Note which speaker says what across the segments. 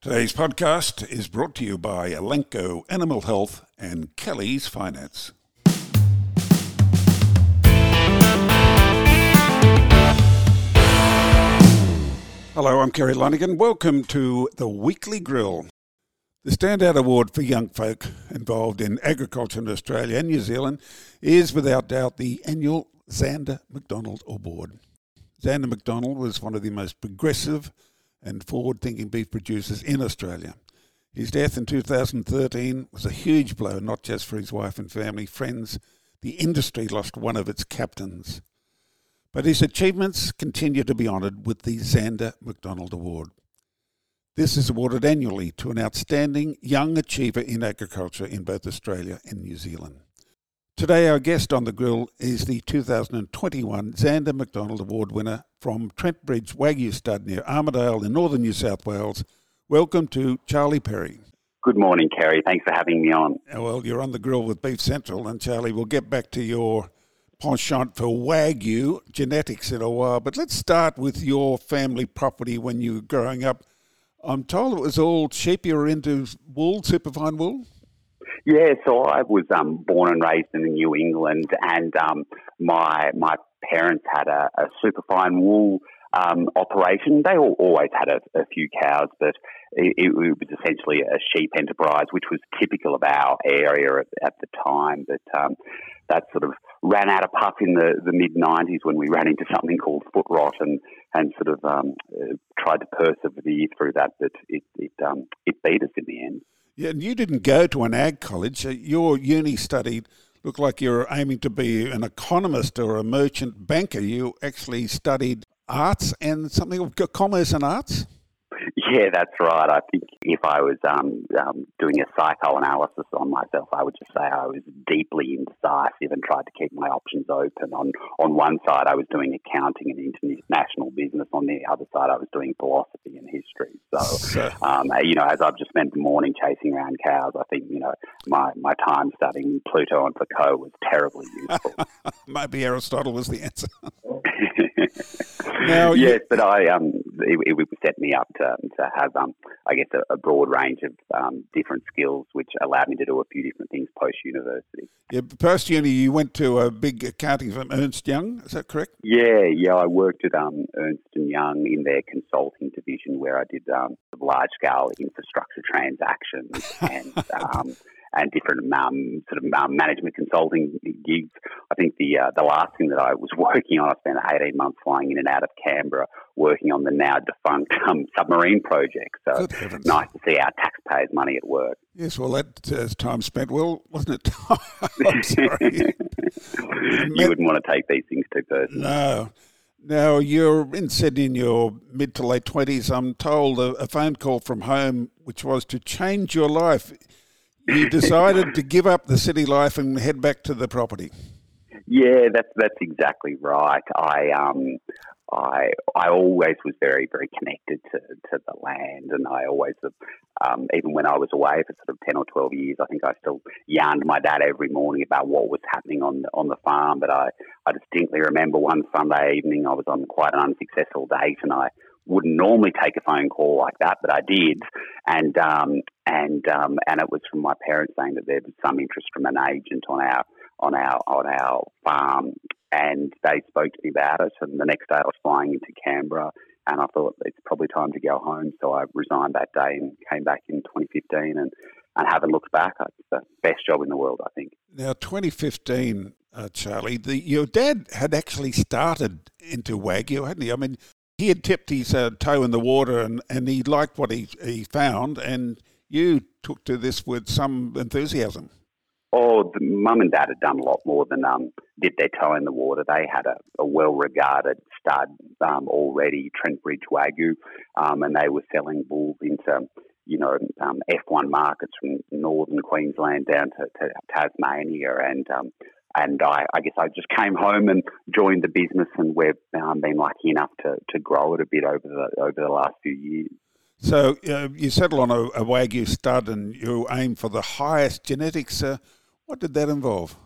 Speaker 1: Today's podcast is brought to you by Elanco Animal Health and Kelly's Finance. Hello, I'm Kerry Lonergan. Welcome to the Weekly Grill. The Standout Award for young folk involved in agriculture in Australia and New Zealand is without doubt the annual Zanda McDonald Award. Zanda McDonald was one of the most progressive and forward thinking beef producers in Australia. His death in 2013 was a huge blow, not just for his wife and family, friends. The industry lost one of its captains. But his achievements continue to be honoured with the Zanda McDonald Award. This is awarded annually to an outstanding young achiever in agriculture in both Australia and New Zealand. Today, our guest on the grill is the 2021 Zanda McDonald Award winner from Trent Bridge Wagyu Stud near Armidale in northern New South Wales. Welcome to Charlie Perry.
Speaker 2: Good morning, Kerry. Thanks for having me on.
Speaker 1: Well, you're on the grill with Beef Central, and Charlie, we'll get back to your penchant for Wagyu genetics in a while, but let's start with your family property when you were growing up. I'm told it was all sheep. You were into wool, superfine wool?
Speaker 2: Yeah, so I was um, born and raised in New England, and um, my my parents had a, a superfine wool um, operation. They all, always had a, a few cows, but it, it, was essentially a sheep enterprise, which was typical of our area at, at the time. But um, that sort of ran out of puff in the, the mid 90s when we ran into something called foot rot and, and sort of um, tried to persevere through that, but it, it, um, it beat us in the end.
Speaker 1: Yeah, and you didn't go to an ag college. Uh, your uni study looked like you were aiming to be an economist or a merchant banker. You actually studied arts and something of commerce and arts.
Speaker 2: Yeah, that's right. I think if I was um, um, doing a psychoanalysis on myself, I would just say I was deeply indecisive and tried to keep my options open. On on one side, I was doing accounting and international business. On the other side, I was doing philosophy and history. So, um, you know, as I've just spent the morning chasing around cows, I think you know my my time studying Plato and Foucault was terribly useful.
Speaker 1: Maybe Aristotle was the answer.
Speaker 2: now, yes, you... but I um, it, it, would set me up to to have um, I guess a, a broad range of um, different skills, which allowed me to do a few different things post university.
Speaker 1: Yeah, post uni, you went to a big accounting firm, Ernst Young. Is that correct?
Speaker 2: Yeah, yeah. I worked at um, Ernst and Young in their consulting division, where I did um, large scale infrastructure transactions and. And different um, sort of um, management consulting gigs. I think the uh, the last thing that I was working on, I spent 18 months flying in and out of Canberra working on the now defunct um, submarine project. So nice to see our taxpayers' money at work.
Speaker 1: Yes, well, that uh, time spent well, wasn't it? I'm sorry.
Speaker 2: you wouldn't want to take these things too personally.
Speaker 1: No. Now, you're in Sydney in your mid to late 20s. I'm told a, a phone call from home, which was to change your life you decided to give up the city life and head back to the property.
Speaker 2: Yeah, that's that's exactly right. I um, I I always was very very connected to, to the land, and I always um, even when I was away for sort of ten or twelve years, I think I still yarned my dad every morning about what was happening on the, on the farm. But I I distinctly remember one Sunday evening I was on quite an unsuccessful date, and I wouldn't normally take a phone call like that, but I did, and um, and um, and it was from my parents saying that there was some interest from an agent on our on our on our farm, and they spoke to me about it. And the next day, I was flying into Canberra, and I thought it's probably time to go home. So I resigned that day and came back in 2015, and and haven't looked back. It's the best job in the world, I think.
Speaker 1: Now, 2015. Uh, Charlie, the, your dad had actually started into Wagyu, hadn't he? I mean, he had tipped his uh, toe in the water and, and he liked what he, he found, and you took to this with some enthusiasm.
Speaker 2: Oh, mum and dad had done a lot more than um, their toe in the water. They had a, a well-regarded stud um, already, Trent Bridge Wagyu, um, and they were selling bulls into, you know, um, F1 markets from northern Queensland down to, to Tasmania, and um, and I, I, guess I just came home and joined the business, and we've um, been lucky enough to, to grow it a bit over the over the last few years.
Speaker 1: So uh, you settle on a, a, wagyu stud, and you aim for the highest genetics. Uh, what did that involve?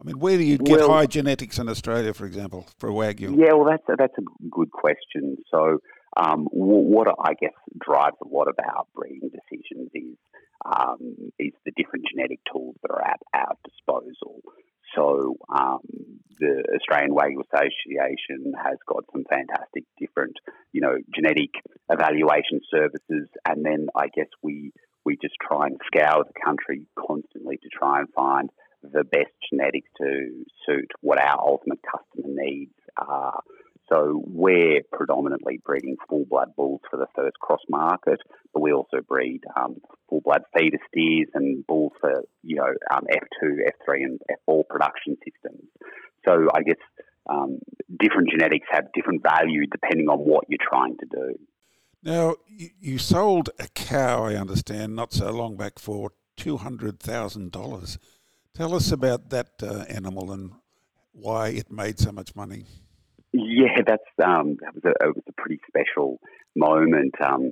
Speaker 1: I mean, where do you get well, high genetics in Australia, for example, for wagyu?
Speaker 2: Yeah, well, that's a, that's a good question. So um, what I guess drives a lot of our breeding decisions is um, is the different genetic tools that are at our disposal. So um, the Australian Wagyu Association has got some fantastic different, you know, genetic evaluation services, and then I guess we we just try and scour the country constantly to try and find the best genetics to suit what our ultimate customer needs are. So we're predominantly breeding full blood bulls for the first cross market, but we also breed um, full blood feeder steers and bulls for you know um, F2, F3, and F4 production systems. So I guess um, different genetics have different value depending on what you're trying to do.
Speaker 1: Now you sold a cow, I understand, not so long back for two hundred thousand dollars. Tell us about that uh, animal and why it made so much money.
Speaker 2: Yeah, that's um, that was a, it was a pretty special moment. Um,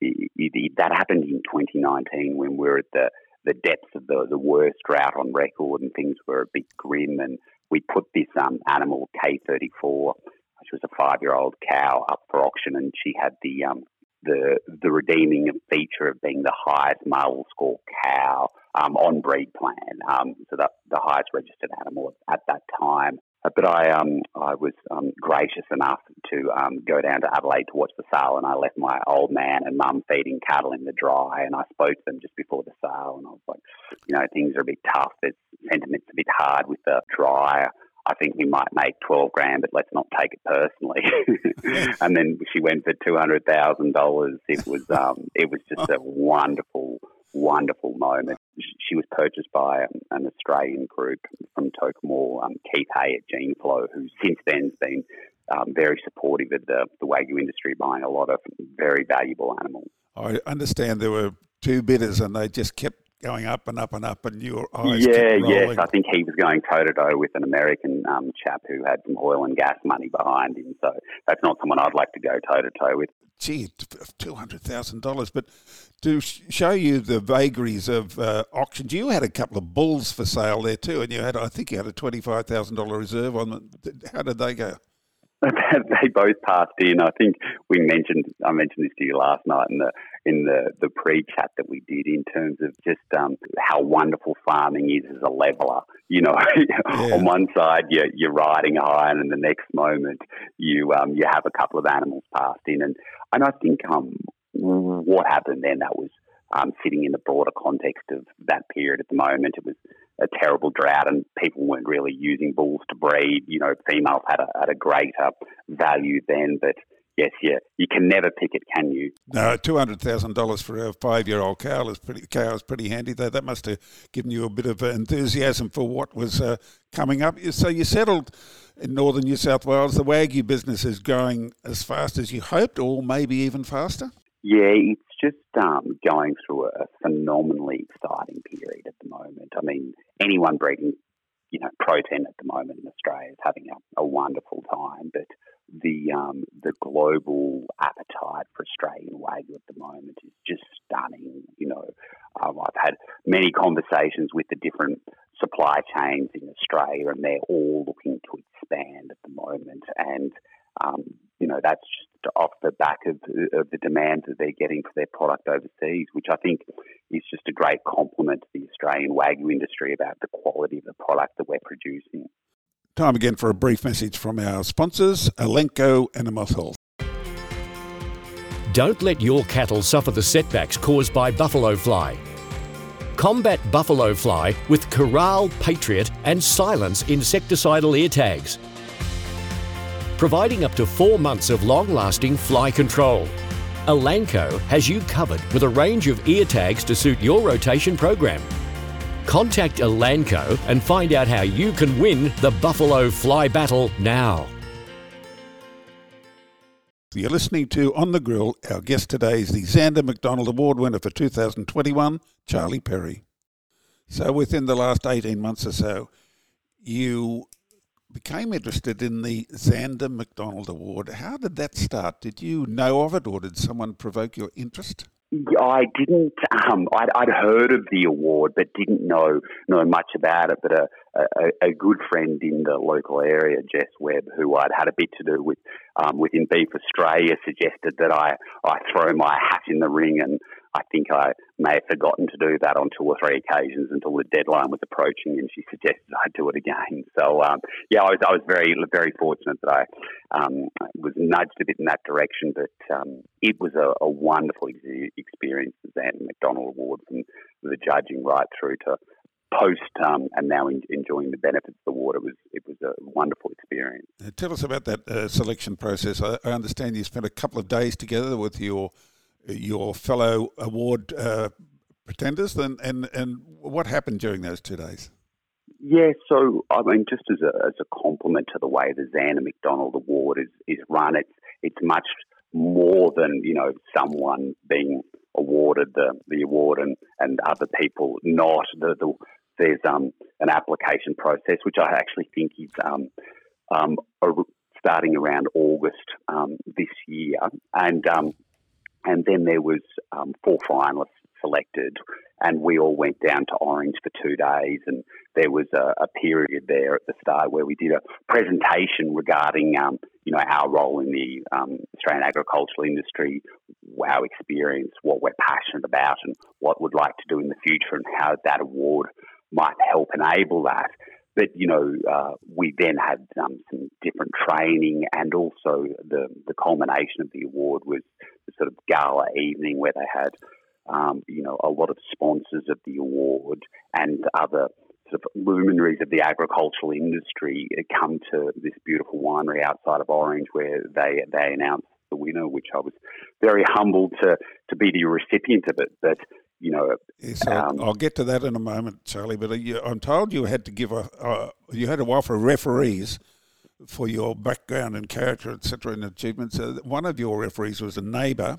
Speaker 2: it, it, that happened in 2019 when we were at the the depths of the, the worst drought on record and things were a bit grim. And we put this um, animal K34, which was a five year old cow, up for auction, and she had the um, the the redeeming feature of being the highest male score cow um, on BREEDPLAN, um, so that the highest registered animal at that time. But I um, I was um, gracious enough to um, go down to Adelaide to watch the sale, and I left my old man and mum feeding cattle in the dry, and I spoke to them just before the sale, and I was like, you know, things are a bit tough. There's sentiment's a bit hard with the dry. I think we might make 12 grand, but let's not take it personally. and then she went for $200,000. It was, um, it was just a wonderful, wonderful moment. She was purchased by an Australian group from Tokemore, um, Keith Hay at GeneFlow, who since then has been um, very supportive of the, the Wagyu industry, buying a lot of very valuable animals.
Speaker 1: I understand there were two bidders and they just kept going up and up and up, and your eyes.
Speaker 2: Yeah, yes, I think he was going toe to toe with an American um, chap who had some oil and gas money behind him. So that's not someone I'd like to go toe to toe with.
Speaker 1: Gee, two hundred thousand dollars. But to show you the vagaries of uh, auctions, you had a couple of bulls for sale there too, and you had, I think, you had a twenty-five thousand dollar reserve on them. How did they go?
Speaker 2: they both passed in. I think we mentioned I mentioned this to you last night in the in the, the pre chat that we did in terms of just um, how wonderful farming is as a leveler. You know, yeah. on one side you're, you're riding high, and in the next moment you um, you have a couple of animals passed in, and and I think um, what happened then that was um, sitting in the broader context of that period at the moment. It was a terrible drought and people weren't really using bulls to breed. You know, females had a, had a greater value then, but yes, yeah, you can never pick it, can you?
Speaker 1: No, two hundred thousand dollars for a five-year-old cow is pretty cow is pretty handy. Though that must have given you a bit of enthusiasm for what was uh, coming up. So you settled in northern New South Wales. The wagyu business is going as fast as you hoped, or maybe even faster.
Speaker 2: Yeah, it's just um, going through a phenomenally exciting period at the moment. I mean, anyone breeding, you know, protein at the moment in Australia is having a, a wonderful time, but the um, the global appetite for Australian wagyu at the moment is just stunning. You know, um, I've had many conversations with the different supply chains in Australia, and they're all looking to expand at the moment. And um, you know, that's just off the back of, of the demand that they're getting for their product overseas, which I think is just a great compliment to the Australian Wagyu industry about the quality of the product that we're producing.
Speaker 1: Time again for a brief message from our sponsors, Elanco Animal Health.
Speaker 3: Don't let your cattle suffer the setbacks caused by buffalo fly. Combat buffalo fly with Corral, Patriot, and Silence insecticidal ear tags providing up to four months of long-lasting fly control. Elanco has you covered with a range of ear tags to suit your rotation program. Contact Elanco and find out how you can win the Buffalo Fly Battle now.
Speaker 1: You're listening to On the Grill. Our guest today is the Zanda McDonald Award winner for 2021, Charlie Perry. So, within the last 18 months or so, you became interested in the Zanda McDonald Award. How did that start? Did you know of it, or did someone provoke your interest?
Speaker 2: I didn't. Um, I'd, I'd, heard of the award, but didn't know know much about it. But a, a, a, good friend in the local area, Jess Webb, who I'd had a bit to do with um, within Beef Australia, suggested that I, I throw my hat in the ring and I think I may have forgotten to do that on two or three occasions until the deadline was approaching, and she suggested I do it again. So um, yeah, I was I was very very fortunate that I um, was nudged a bit in that direction, but um, it was a, a wonderful experience, the Zanda McDonald Award, from the judging right through to post um, and now in, enjoying the benefits of the water was it was a wonderful experience.
Speaker 1: Tell us about that uh, selection process. I, I, understand you spent a couple of days together with your your fellow award uh, pretenders, and, and and what happened during those two days?
Speaker 2: Yeah, so I mean, just as a as a compliment to the way the Zanda McDonald Award is is run, it's it's much more than you know someone being awarded the, the award and, and other people not. The, the, there's um, an application process which I actually think is um, um, starting around August um, this year, and um, and then there was um, four finalists selected, and we all went down to Orange for two days, and there was a, a period there at the start where we did a presentation regarding, um, you know, our role in the um, Australian agricultural industry, our experience, what we're passionate about, and what we'd like to do in the future, and how that award might help enable that. But you know, uh, we then had um, some different training, and also the the culmination of the award was sort of gala evening where they had, um, you know, a lot of sponsors of the award and other sort of luminaries of the agricultural industry come to this beautiful winery outside of Orange, where they they announced the winner, which I was very humbled to to be the recipient of it. But you know,
Speaker 1: yes, um, I'll get to that in a moment, Charlie. But uh, I'm told you had to give a uh, you had to offer referees for your background and character, etc., and achievements. Uh, one of your referees was a neighbour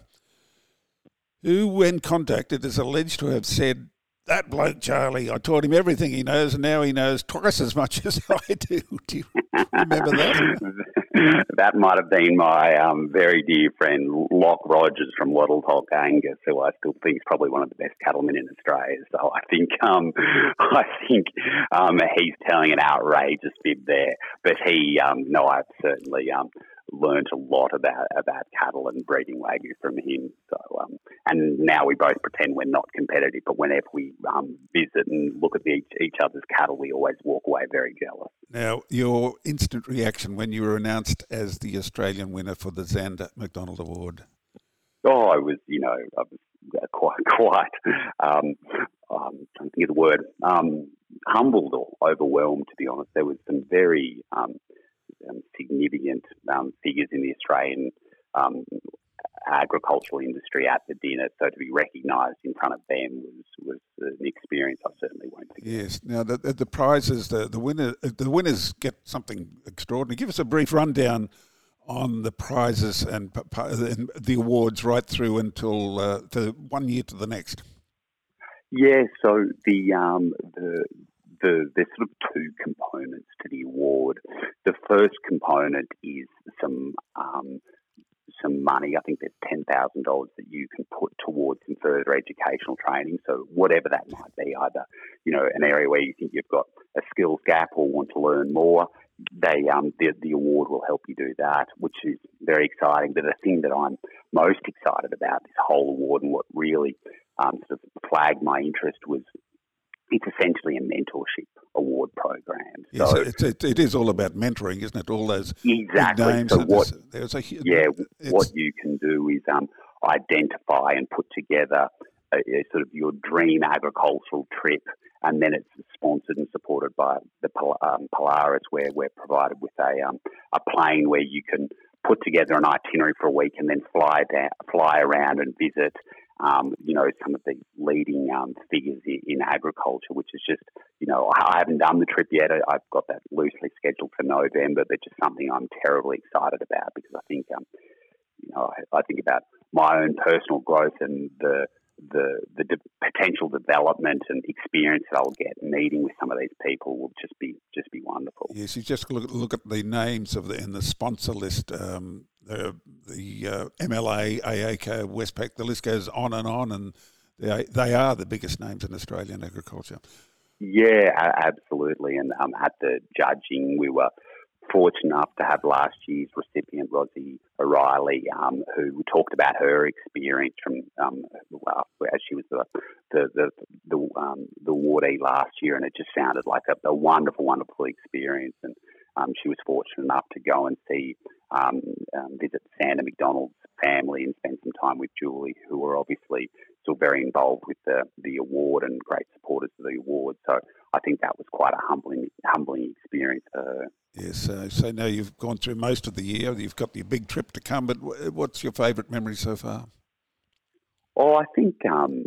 Speaker 1: who, when contacted, is alleged to have said that bloke Charlie, I taught him everything he knows, and now he knows twice as much as I do. Do you remember that?
Speaker 2: that might have been my um, very dear friend Locke Rogers from Wattle Talk Angus, who I still think is probably one of the best cattlemen in Australia. So I think um, I think um, he's telling an outrageous fib there. But he, um, no, I've certainly um, learned a lot about about cattle and breeding wagyu from him. So, um, and now we both pretend we're not competitive, but whenever we um, visit and look at the, each other's cattle, we always walk away very jealous.
Speaker 1: Now, your instant reaction when you were announced as the Australian winner for the Zanda McDonald Award?
Speaker 2: Oh, I was, you know, I was quite, quite. Um, um, I think of the word um, humbled or overwhelmed. To be honest, there was some very um, um, significant um, figures in the Australian um, agricultural industry at the dinner. So to be recognised in front of them was, was an experience I certainly won't forget.
Speaker 1: Yes. Now the, the prizes, the the winner, the winners get something extraordinary. Give us a brief rundown on the prizes and, and the awards right through until uh, the one year to the next.
Speaker 2: Yeah. So the um, the the, there's sort of two components to the award. The first component is some um, some money. I think there's ten thousand dollars that you can put towards some further educational training. So whatever that might be, either you know an area where you think you've got a skills gap or want to learn more, they um, the, the award will help you do that, which is very exciting. But the thing that I'm most excited about this whole award and what really um, sort of flagged my interest was it's essentially a mentorship award program.
Speaker 1: Yes, so it's, it, it is all about mentoring, isn't it? All those
Speaker 2: exactly.
Speaker 1: names.
Speaker 2: So what, there's, there's a, yeah, what you can do is um, identify and put together a, a sort of your dream agricultural trip, and then it's sponsored and supported by the um, Polaris, where we're provided with a um, a plane where you can put together an itinerary for a week and then fly down, fly around and visit um, you know, some of these leading um, figures in, agriculture, which is just, you know, I haven't done the trip yet. I've got that loosely scheduled for November, but just something I'm terribly excited about because I think, um, you know, I, I think about my own personal growth and the the the de- potential development and experience that I'll get meeting with some of these people will just be just be wonderful.
Speaker 1: Yes, you just look, look at the names of the in the sponsor list. Um, the the uh, MLA, AACO, Westpac, the list goes on and on, and they they are the biggest names in Australian agriculture.
Speaker 2: Yeah, absolutely. And um, at the judging, we were fortunate enough to have last year's recipient, Rosie O'Reilly, um, who talked about her experience from um, as she was the the the the, um, the awardee last year, and it just sounded like a, a wonderful, wonderful experience. And um, she was fortunate enough to go and see um, um, visit Zanda McDonald's family and spend some time with Julie, who were obviously still very involved with the the award and great supporters of the award. So I think that was quite a humbling humbling experience for her.
Speaker 1: Yes, uh, so now you've gone through most of the year. You've got your big trip to come, but what's your favourite memory so far?
Speaker 2: Oh, I think um,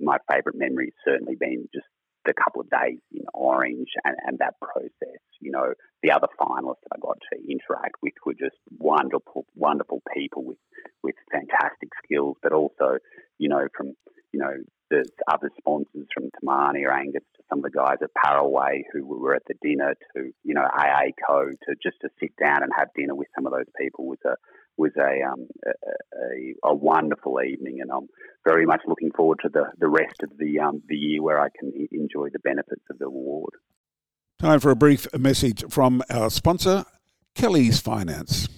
Speaker 2: my favourite memory has certainly been just the couple of days in Orange and, and that process. You know, the other finalists that I got to interact with were just wonderful, wonderful people with, with fantastic skills, but also, you know, from, you know, the other sponsors from Te Mania Angus to some of the guys at Paraway who were at the dinner to, you know, AA Co to just to sit down and have dinner with some of those people was a was a, um, a, a, wonderful evening, and I'm very much looking forward to the, the rest of the um, the year where I can enjoy the benefits of the award.
Speaker 1: Time for a brief message from our sponsor, Kelly's Finance.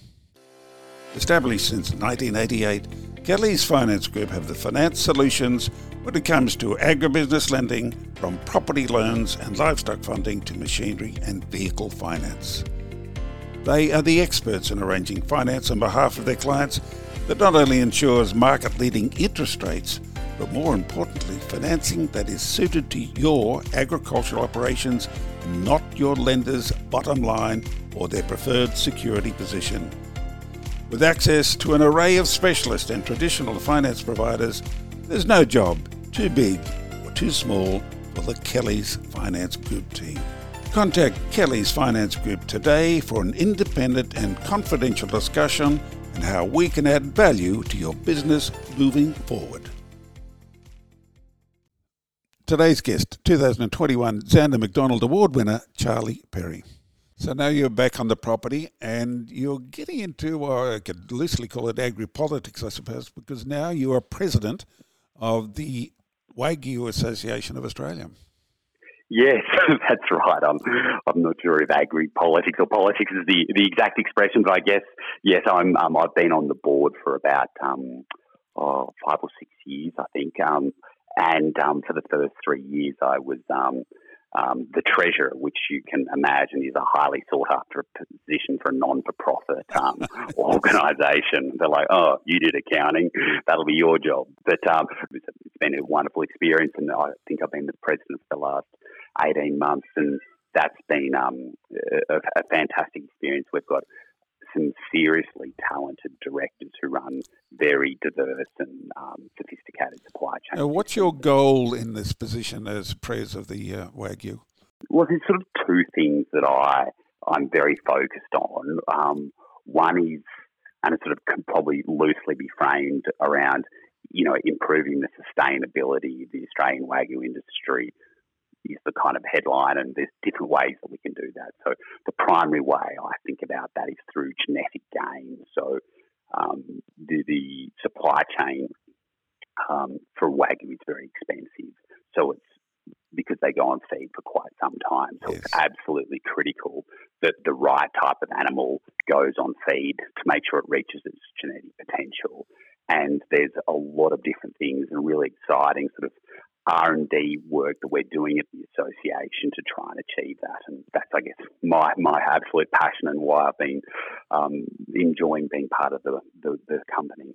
Speaker 1: Established since 1988, Kelly's Finance Group have the finance solutions when it comes to agribusiness lending, from property loans and livestock funding to machinery and vehicle finance. They are the experts in arranging finance on behalf of their clients that not only ensures market leading interest rates, but more importantly, financing that is suited to your agricultural operations, not your lender's bottom line or their preferred security position. With access to an array of specialist and traditional finance providers, there's no job too big or too small for the Kelly's Finance Group team. Contact Kelly's Finance Group today for an independent and confidential discussion on how we can add value to your business moving forward. Today's guest, 2021 Zanda McDonald Award winner, Charlie Perry. So now you're back on the property and you're getting into, or I could loosely call it agri-politics, I suppose, because now you are president of the Wagyu Association of Australia.
Speaker 2: Yes, that's right. I'm I'm not sure if agri politics or politics is the, the exact expression, but I guess yes, I'm um, I've been on the board for about um, oh, five or six years, I think. Um, and um, for the first three years, I was um, um, the treasurer, which you can imagine is a highly sought after position for a non for profit um, organisation. They're like, oh, you did accounting, that'll be your job. But um, it's been a wonderful experience, and I think I've been the president for the last 18 months, and that's been um, a, a fantastic experience. We've got some seriously talented directors who run very diverse and um, sophisticated supply chains.
Speaker 1: Uh, what's your goal in this position as pres of the uh, Wagyu?
Speaker 2: Well, there's sort of two things that I I'm very focused on. Um, one is, and it sort of can probably loosely be framed around, you know, improving the sustainability of the Australian Wagyu industry is the kind of headline, and there's different ways that we can do that. So the primary way I think about that is through genetic gain. So um, the, the, supply chain um, for wagyu is very expensive, so it's because they go on feed for quite some time. So yes. it's absolutely critical that the right type of animal goes on feed to make sure it reaches its genetic potential. And there's a lot of different things and really exciting sort of R and D work that we're doing at the association to try and achieve that, and that's I guess my my absolute passion and why I've been um, enjoying being part of the, the, the company.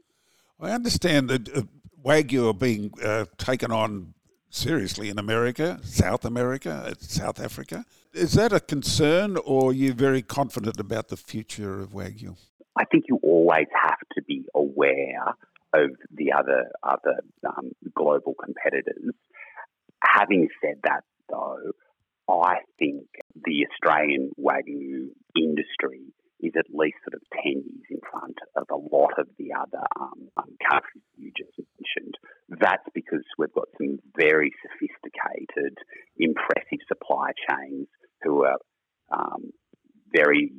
Speaker 1: I understand that uh, wagyu are being uh, taken on seriously in America, South America, South Africa. Is that a concern, or are you very confident about the future of wagyu?
Speaker 2: I think you always have to be aware of the other other um, global competitors. Having said that, though, I think the Australian wagyu industry is at least sort of 10 years in front of a lot of the other um, um, countries you just mentioned. That's because we've got some very sophisticated, impressive supply chains who are um, very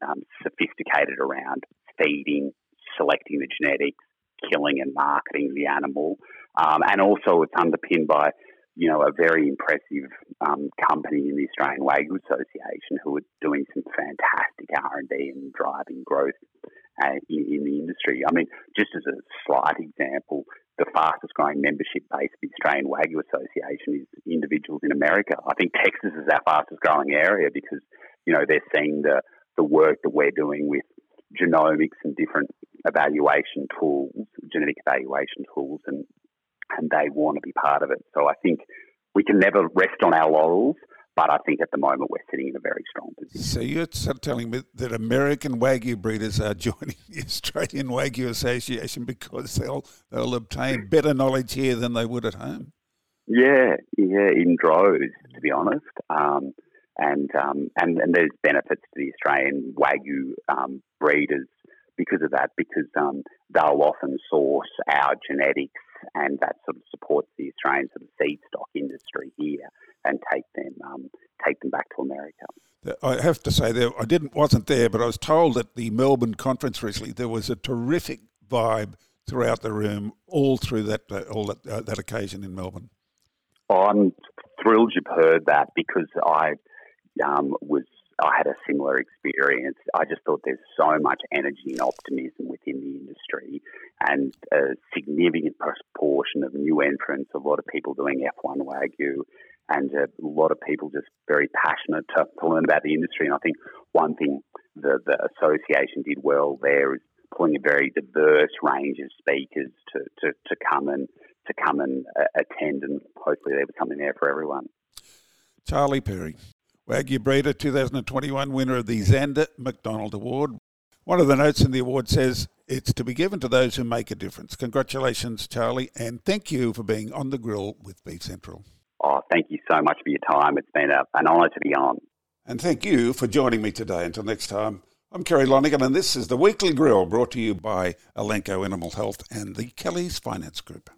Speaker 2: um, sophisticated around feeding, selecting the genetics, killing and marketing the animal. Um, and also, it's underpinned by you know, a very impressive um, company in the Australian Wagyu Association who are doing some fantastic R and D and driving growth uh, in, in, the industry. I mean, just as a slight example, the fastest growing membership base of the Australian Wagyu Association is individuals in America. I think Texas is our fastest growing area because, you know, they're seeing the, the work that we're doing with genomics and different evaluation tools, genetic evaluation tools, and and they want to be part of it. So I think we can never rest on our laurels, but I think at the moment we're sitting in a very strong position.
Speaker 1: So you're telling me that American Wagyu breeders are joining the Australian Wagyu Association because they'll they'll obtain better knowledge here than they would at home.
Speaker 2: Yeah, yeah, in droves, to be honest. Um, and, um, and and there's benefits to the Australian Wagyu um, breeders because of that, because um, they'll often source our genetics and that sort of supports the Australian sort of seed stock industry here and take them um, take them back to America.
Speaker 1: I have to say, there I didn't wasn't there, but I was told at the Melbourne conference recently there was a terrific vibe throughout the room all through that uh, all that, uh, that occasion in Melbourne.
Speaker 2: I'm thrilled you've heard that because I um, was I had a similar experience. I just thought there's so much energy and optimism within the industry, and a significant proportion of new entrants, a lot of people doing F1 Wagyu, and a lot of people just very passionate to, to learn about the industry. And I think one thing the, the association did well there is pulling a very diverse range of speakers to, to, to come and to come and uh, attend, and hopefully there was something there for everyone.
Speaker 1: Charlie Perry, Wagyu Breeder 2021 winner of the Zanda McDonald Award. One of the notes in the award says it's to be given to those who make a difference. Congratulations, Charlie, and thank you for being on the grill with Beef Central.
Speaker 2: Oh, thank you so much for your time. It's been a, an honour to be on.
Speaker 1: And thank you for joining me today. Until next time, I'm Kerry Lonergan, and this is the Weekly Grill brought to you by Elanco Animal Health and the Kelly's Finance Group.